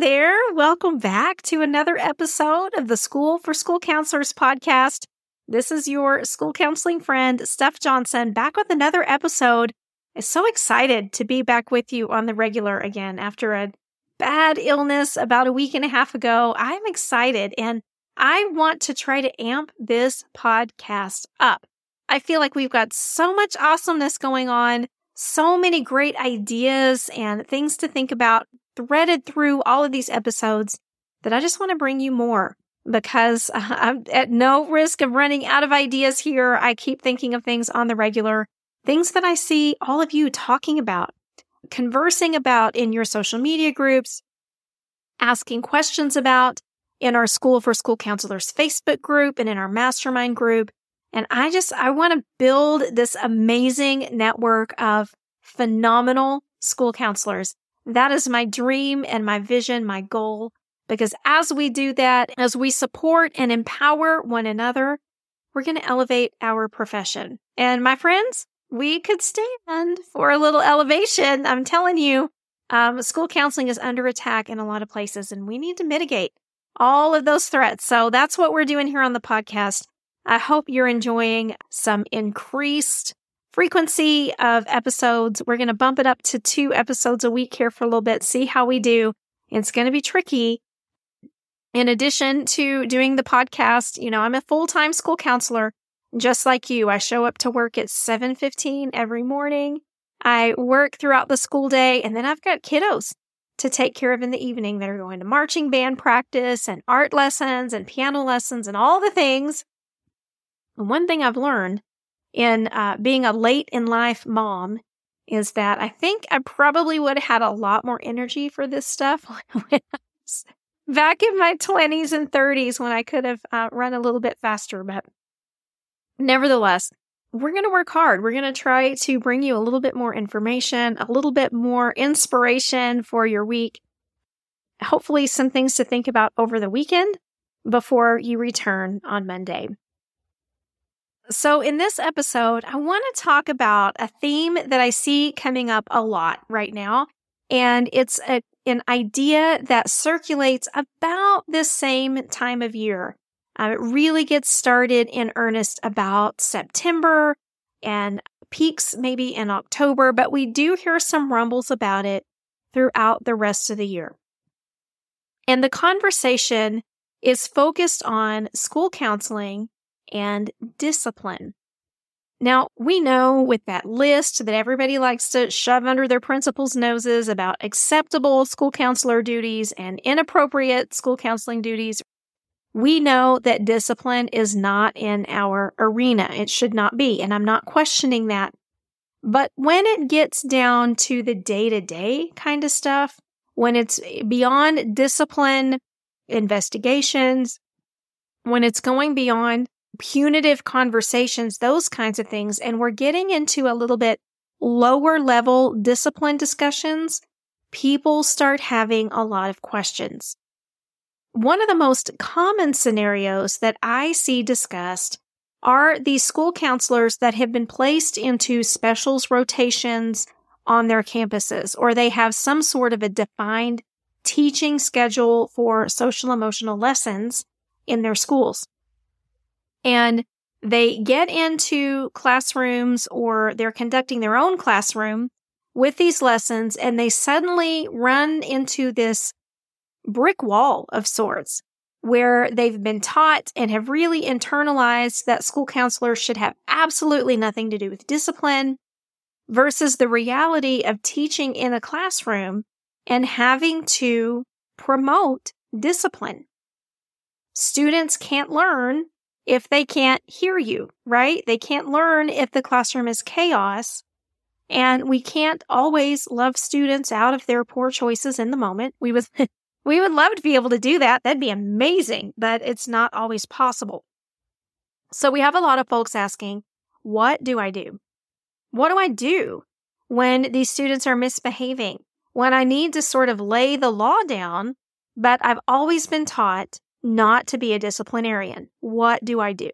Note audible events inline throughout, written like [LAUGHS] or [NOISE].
There. Welcome back to another episode of the School for School Counselors podcast. This is your school counseling friend, Steph Johnson, back with another episode. I'm so excited to be back with you on the regular again after a bad illness about a week and a half ago. I'm excited and I want to try to amp this podcast up. I feel like we've got so much awesomeness going on, so many great ideas and things to think about threaded through all of these episodes that I just want to bring you more because [LAUGHS] I'm at no risk of running out of ideas here. I keep thinking of things on the regular, things that I see all of you talking about, conversing about in your social media groups, asking questions about in our School for School Counselors Facebook group and in our mastermind group. And I just, I want to build this amazing network of phenomenal school counselors. That is my dream and my vision, my goal. Because as we do that, as we support and empower one another, we're going to elevate our profession. And my friends, we could stand for a little elevation. I'm telling you, um, school counseling is under attack in a lot of places, and we need to mitigate all of those threats. So that's what we're doing here on the podcast. I hope you're enjoying some increased frequency of episodes. We're going to bump it up to two episodes a week here for a little bit, see how we do. It's going to be tricky. In addition to doing the podcast, you know, I'm a full-time school counselor just like you. I show up to work at 7:15 every morning. I work throughout the school day and then I've got kiddos to take care of in the evening. They're going to marching band practice and art lessons and piano lessons and all the things. And one thing I've learned in uh, being a late in life mom is that I think I probably would have had a lot more energy for this stuff [LAUGHS] back in my 20s and 30s when I could have uh, run a little bit faster. But nevertheless, we're going to work hard. We're going to try to bring you a little bit more information, a little bit more inspiration for your week. Hopefully, some things to think about over the weekend before you return on Monday. So, in this episode, I want to talk about a theme that I see coming up a lot right now. And it's a, an idea that circulates about this same time of year. Uh, it really gets started in earnest about September and peaks maybe in October, but we do hear some rumbles about it throughout the rest of the year. And the conversation is focused on school counseling and discipline. Now, we know with that list that everybody likes to shove under their principals' noses about acceptable school counselor duties and inappropriate school counseling duties. We know that discipline is not in our arena. It should not be. And I'm not questioning that. But when it gets down to the day to day kind of stuff, when it's beyond discipline investigations, when it's going beyond punitive conversations, those kinds of things. And we're getting into a little bit lower level discipline discussions. People start having a lot of questions. One of the most common scenarios that I see discussed are these school counselors that have been placed into specials rotations on their campuses, or they have some sort of a defined teaching schedule for social emotional lessons in their schools and they get into classrooms or they're conducting their own classroom with these lessons and they suddenly run into this brick wall of sorts where they've been taught and have really internalized that school counselors should have absolutely nothing to do with discipline versus the reality of teaching in a classroom and having to promote discipline. Students can't learn if they can't hear you, right? They can't learn if the classroom is chaos. And we can't always love students out of their poor choices in the moment. We would, [LAUGHS] we would love to be able to do that. That'd be amazing, but it's not always possible. So we have a lot of folks asking, what do I do? What do I do when these students are misbehaving? When I need to sort of lay the law down, but I've always been taught not to be a disciplinarian. What do I do?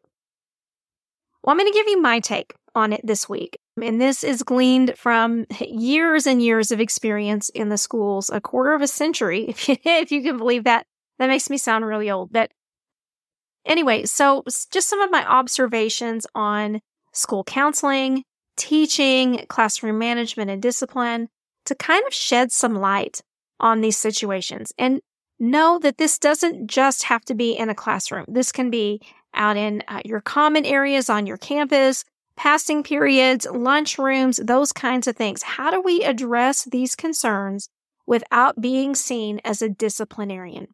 Well, I'm going to give you my take on it this week. And this is gleaned from years and years of experience in the schools, a quarter of a century, [LAUGHS] if you, if you can believe that. That makes me sound really old. But anyway, so just some of my observations on school counseling, teaching, classroom management, and discipline to kind of shed some light on these situations. And know that this doesn't just have to be in a classroom. This can be out in uh, your common areas on your campus, passing periods, lunchrooms, those kinds of things. How do we address these concerns without being seen as a disciplinarian?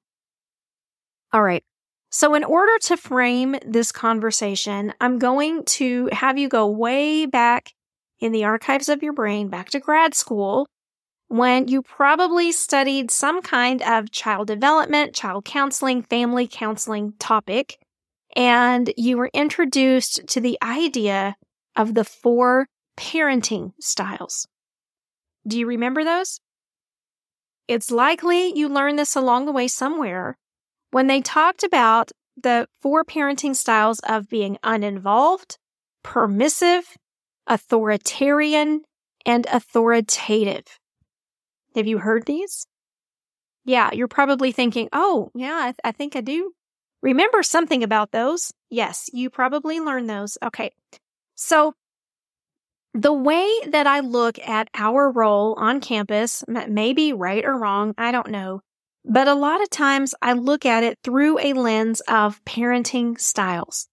All right. So, in order to frame this conversation, I'm going to have you go way back in the archives of your brain, back to grad school, when you probably studied some kind of child development, child counseling, family counseling topic, and you were introduced to the idea of the four parenting styles. Do you remember those? It's likely you learned this along the way somewhere when they talked about the four parenting styles of being uninvolved, permissive, authoritarian, and authoritative. Have you heard these? Yeah, you're probably thinking, oh, yeah, I, th- I think I do remember something about those. Yes, you probably learned those. Okay. So, the way that I look at our role on campus, maybe right or wrong. I don't know. But a lot of times I look at it through a lens of parenting styles.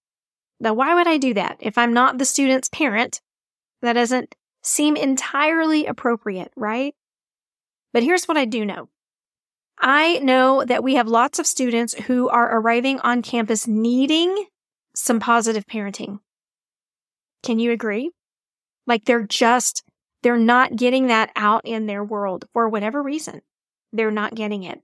Now, why would I do that? If I'm not the student's parent, that doesn't seem entirely appropriate, right? But here's what I do know. I know that we have lots of students who are arriving on campus needing some positive parenting. Can you agree? Like they're just, they're not getting that out in their world for whatever reason. They're not getting it.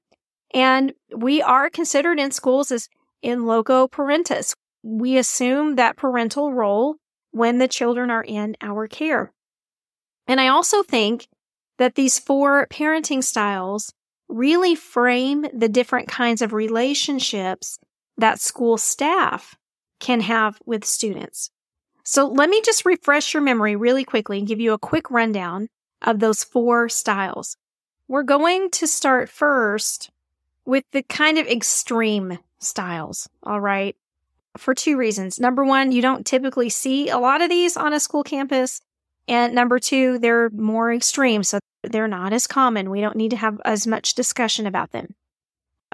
And we are considered in schools as in loco parentis. We assume that parental role when the children are in our care. And I also think that these four parenting styles really frame the different kinds of relationships that school staff can have with students. So let me just refresh your memory really quickly and give you a quick rundown of those four styles. We're going to start first with the kind of extreme styles. All right. For two reasons. Number one, you don't typically see a lot of these on a school campus. And number two, they're more extreme. So they're not as common. We don't need to have as much discussion about them.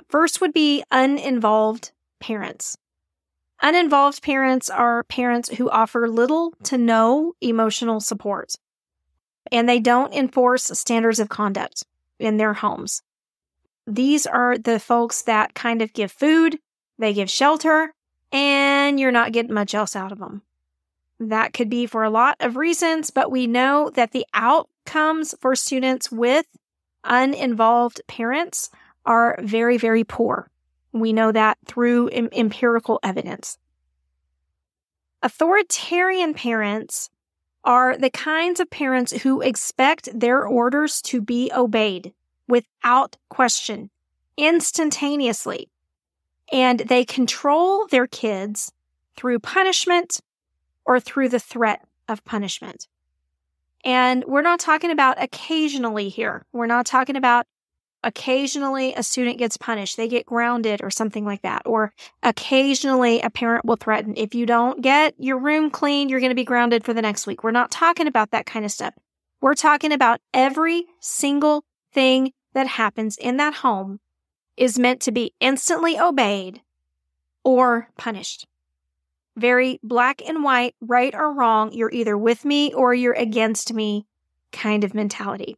First would be uninvolved parents. Uninvolved parents are parents who offer little to no emotional support, and they don't enforce standards of conduct in their homes. These are the folks that kind of give food, they give shelter, and you're not getting much else out of them. That could be for a lot of reasons, but we know that the outcomes for students with uninvolved parents are very, very poor. We know that through em- empirical evidence. Authoritarian parents are the kinds of parents who expect their orders to be obeyed without question, instantaneously. And they control their kids through punishment or through the threat of punishment. And we're not talking about occasionally here. We're not talking about occasionally a student gets punished, they get grounded or something like that. Or occasionally a parent will threaten, if you don't get your room clean, you're going to be grounded for the next week. We're not talking about that kind of stuff. We're talking about every single thing that happens in that home is meant to be instantly obeyed or punished very black and white, right or wrong. You're either with me or you're against me kind of mentality.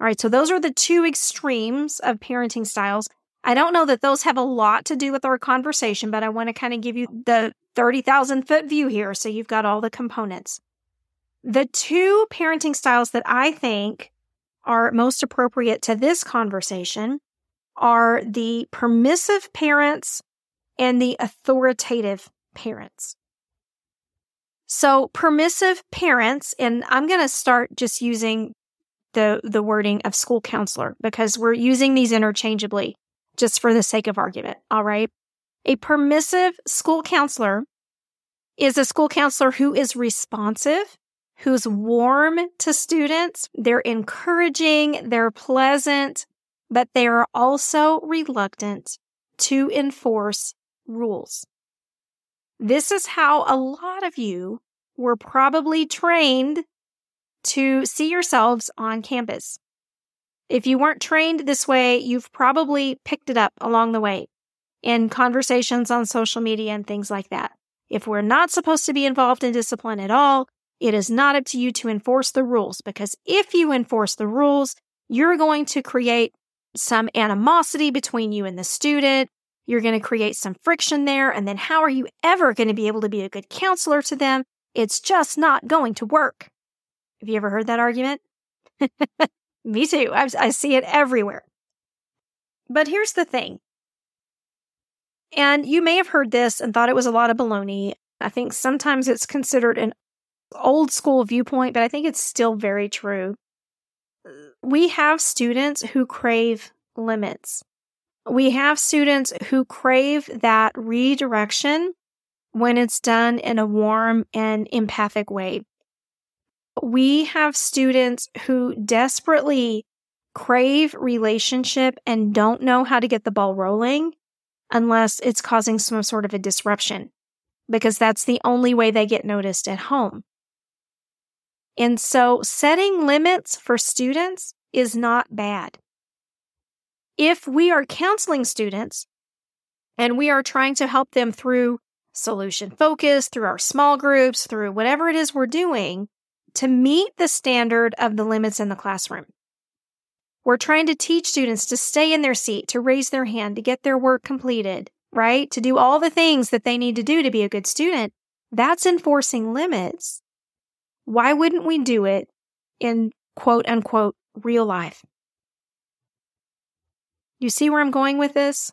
All right. So those are the two extremes of parenting styles. I don't know that those have a lot to do with our conversation, but I want to kind of give you the 30,000 foot view here. So you've got all the components. The two parenting styles that I think are most appropriate to this conversation are the permissive parents and the authoritative parents. So permissive parents, and I'm going to start just using the, the wording of school counselor because we're using these interchangeably just for the sake of argument. All right. A permissive school counselor is a school counselor who is responsive who's warm to students. They're encouraging, they're pleasant, but they are also reluctant to enforce rules. This is how a lot of you were probably trained to see yourselves on campus. If you weren't trained this way, you've probably picked it up along the way in conversations on social media and things like that. If we're not supposed to be involved in discipline at all, it is not up to you to enforce the rules because if you enforce the rules, you're going to create some animosity between you and the student. You're going to create some friction there. And then how are you ever going to be able to be a good counselor to them? It's just not going to work. Have you ever heard that argument? [LAUGHS] Me too. I, I see it everywhere. But here's the thing. And you may have heard this and thought it was a lot of baloney. I think sometimes it's considered an old school viewpoint, but I think it's still very true. We have students who crave limits. We have students who crave that redirection when it's done in a warm and empathic way. We have students who desperately crave relationship and don't know how to get the ball rolling unless it's causing some sort of a disruption because that's the only way they get noticed at home. And so setting limits for students is not bad. If we are counseling students and we are trying to help them through solution focus, through our small groups, through whatever it is we're doing to meet the standard of the limits in the classroom. We're trying to teach students to stay in their seat, to raise their hand, to get their work completed, right? To do all the things that they need to do to be a good student. That's enforcing limits. Why wouldn't we do it in quote unquote real life? You see where I'm going with this?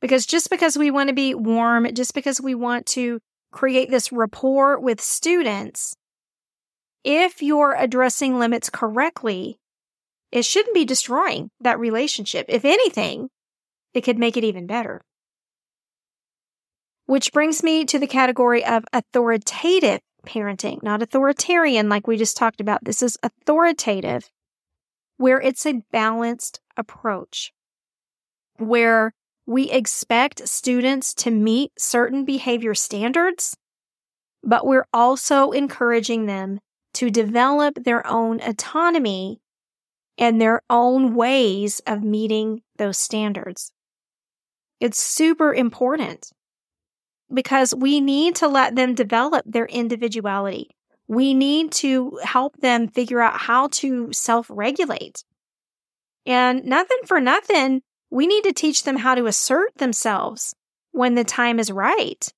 Because just because we want to be warm, just because we want to create this rapport with students, if you're addressing limits correctly, it shouldn't be destroying that relationship. If anything, it could make it even better. Which brings me to the category of authoritative parenting, not authoritarian like we just talked about. This is authoritative, where it's a balanced approach, where we expect students to meet certain behavior standards, but we're also encouraging them to develop their own autonomy and their own ways of meeting those standards. It's super important because we need to let them develop their individuality. We need to help them figure out how to self regulate. And nothing for nothing, we need to teach them how to assert themselves when the time is right.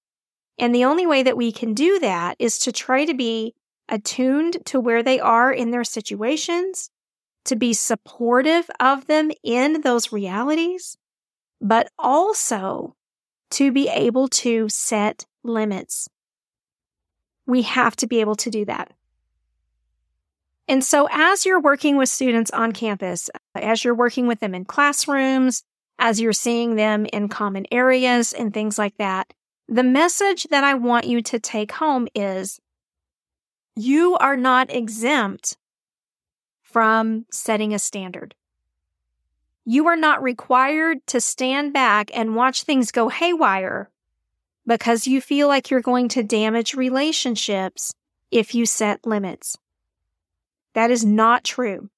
And the only way that we can do that is to try to be attuned to where they are in their situations, to be supportive of them in those realities, but also to be able to set limits. We have to be able to do that. And so, as you're working with students on campus, as you're working with them in classrooms, as you're seeing them in common areas and things like that, the message that I want you to take home is you are not exempt from setting a standard. You are not required to stand back and watch things go haywire because you feel like you're going to damage relationships if you set limits. That is not true.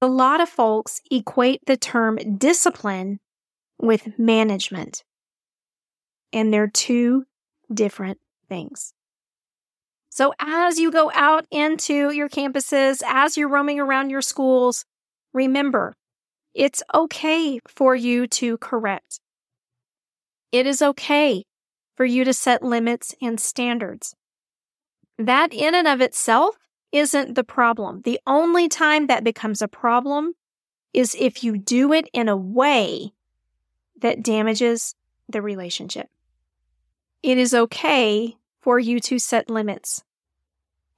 A lot of folks equate the term discipline with management, and they're two different things. So, as you go out into your campuses, as you're roaming around your schools, remember it's okay for you to correct. It is okay for you to set limits and standards. That in and of itself isn't the problem. The only time that becomes a problem is if you do it in a way that damages the relationship. It is okay for you to set limits.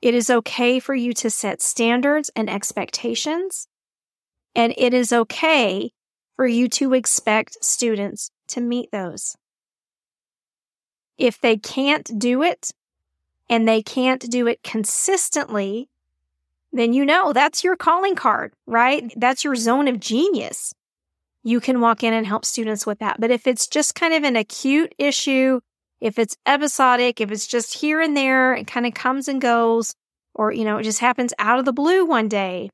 It is okay for you to set standards and expectations and it is okay for you to expect students to meet those. If they can't do it and they can't do it consistently, then you know that's your calling card, right? That's your zone of genius. You can walk in and help students with that. But if it's just kind of an acute issue, if it's episodic, if it's just here and there, it kind of comes and goes, or, you know, it just happens out of the blue one day,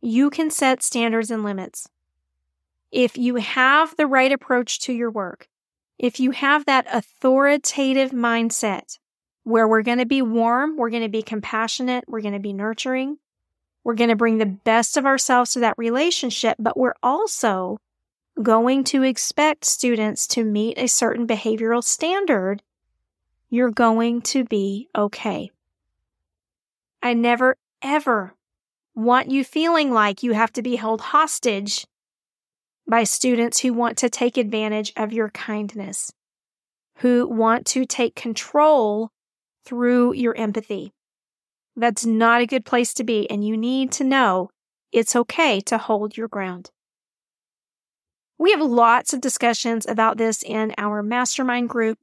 you can set standards and limits. If you have the right approach to your work, if you have that authoritative mindset where we're going to be warm, we're going to be compassionate, we're going to be nurturing, we're going to bring the best of ourselves to that relationship, but we're also going to expect students to meet a certain behavioral standard, you're going to be okay. I never, ever want you feeling like you have to be held hostage by students who want to take advantage of your kindness, who want to take control through your empathy. That's not a good place to be, and you need to know it's okay to hold your ground. We have lots of discussions about this in our mastermind group.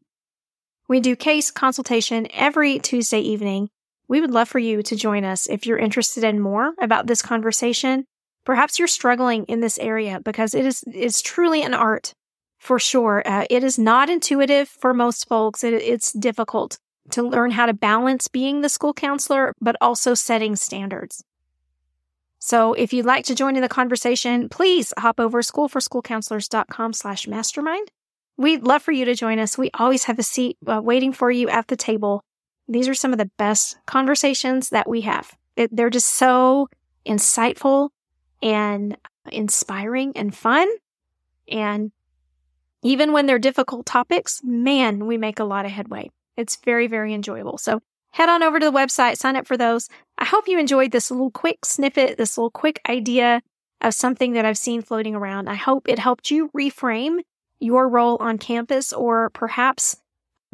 We do case consultation every Tuesday evening. We would love for you to join us if you're interested in more about this conversation. Perhaps you're struggling in this area because it is it's truly an art for sure. Uh, it is not intuitive for most folks. It, it's difficult to learn how to balance being the school counselor, but also setting standards. So if you'd like to join in the conversation, please hop over schoolforschoolcounselors.com slash mastermind. We'd love for you to join us. We always have a seat uh, waiting for you at the table. These are some of the best conversations that we have. It, they're just so insightful and inspiring and fun. And even when they're difficult topics, man, we make a lot of headway. It's very, very enjoyable. So head on over to the website, sign up for those. I hope you enjoyed this little quick snippet, this little quick idea of something that I've seen floating around. I hope it helped you reframe your role on campus or perhaps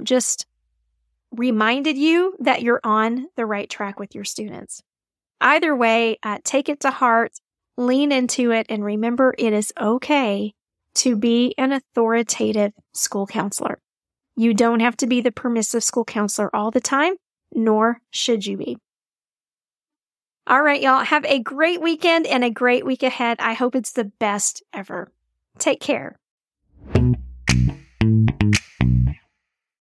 just reminded you that you're on the right track with your students. Either way, uh, take it to heart, lean into it, and remember it is okay to be an authoritative school counselor. You don't have to be the permissive school counselor all the time, nor should you be. All right, y'all, have a great weekend and a great week ahead. I hope it's the best ever. Take care.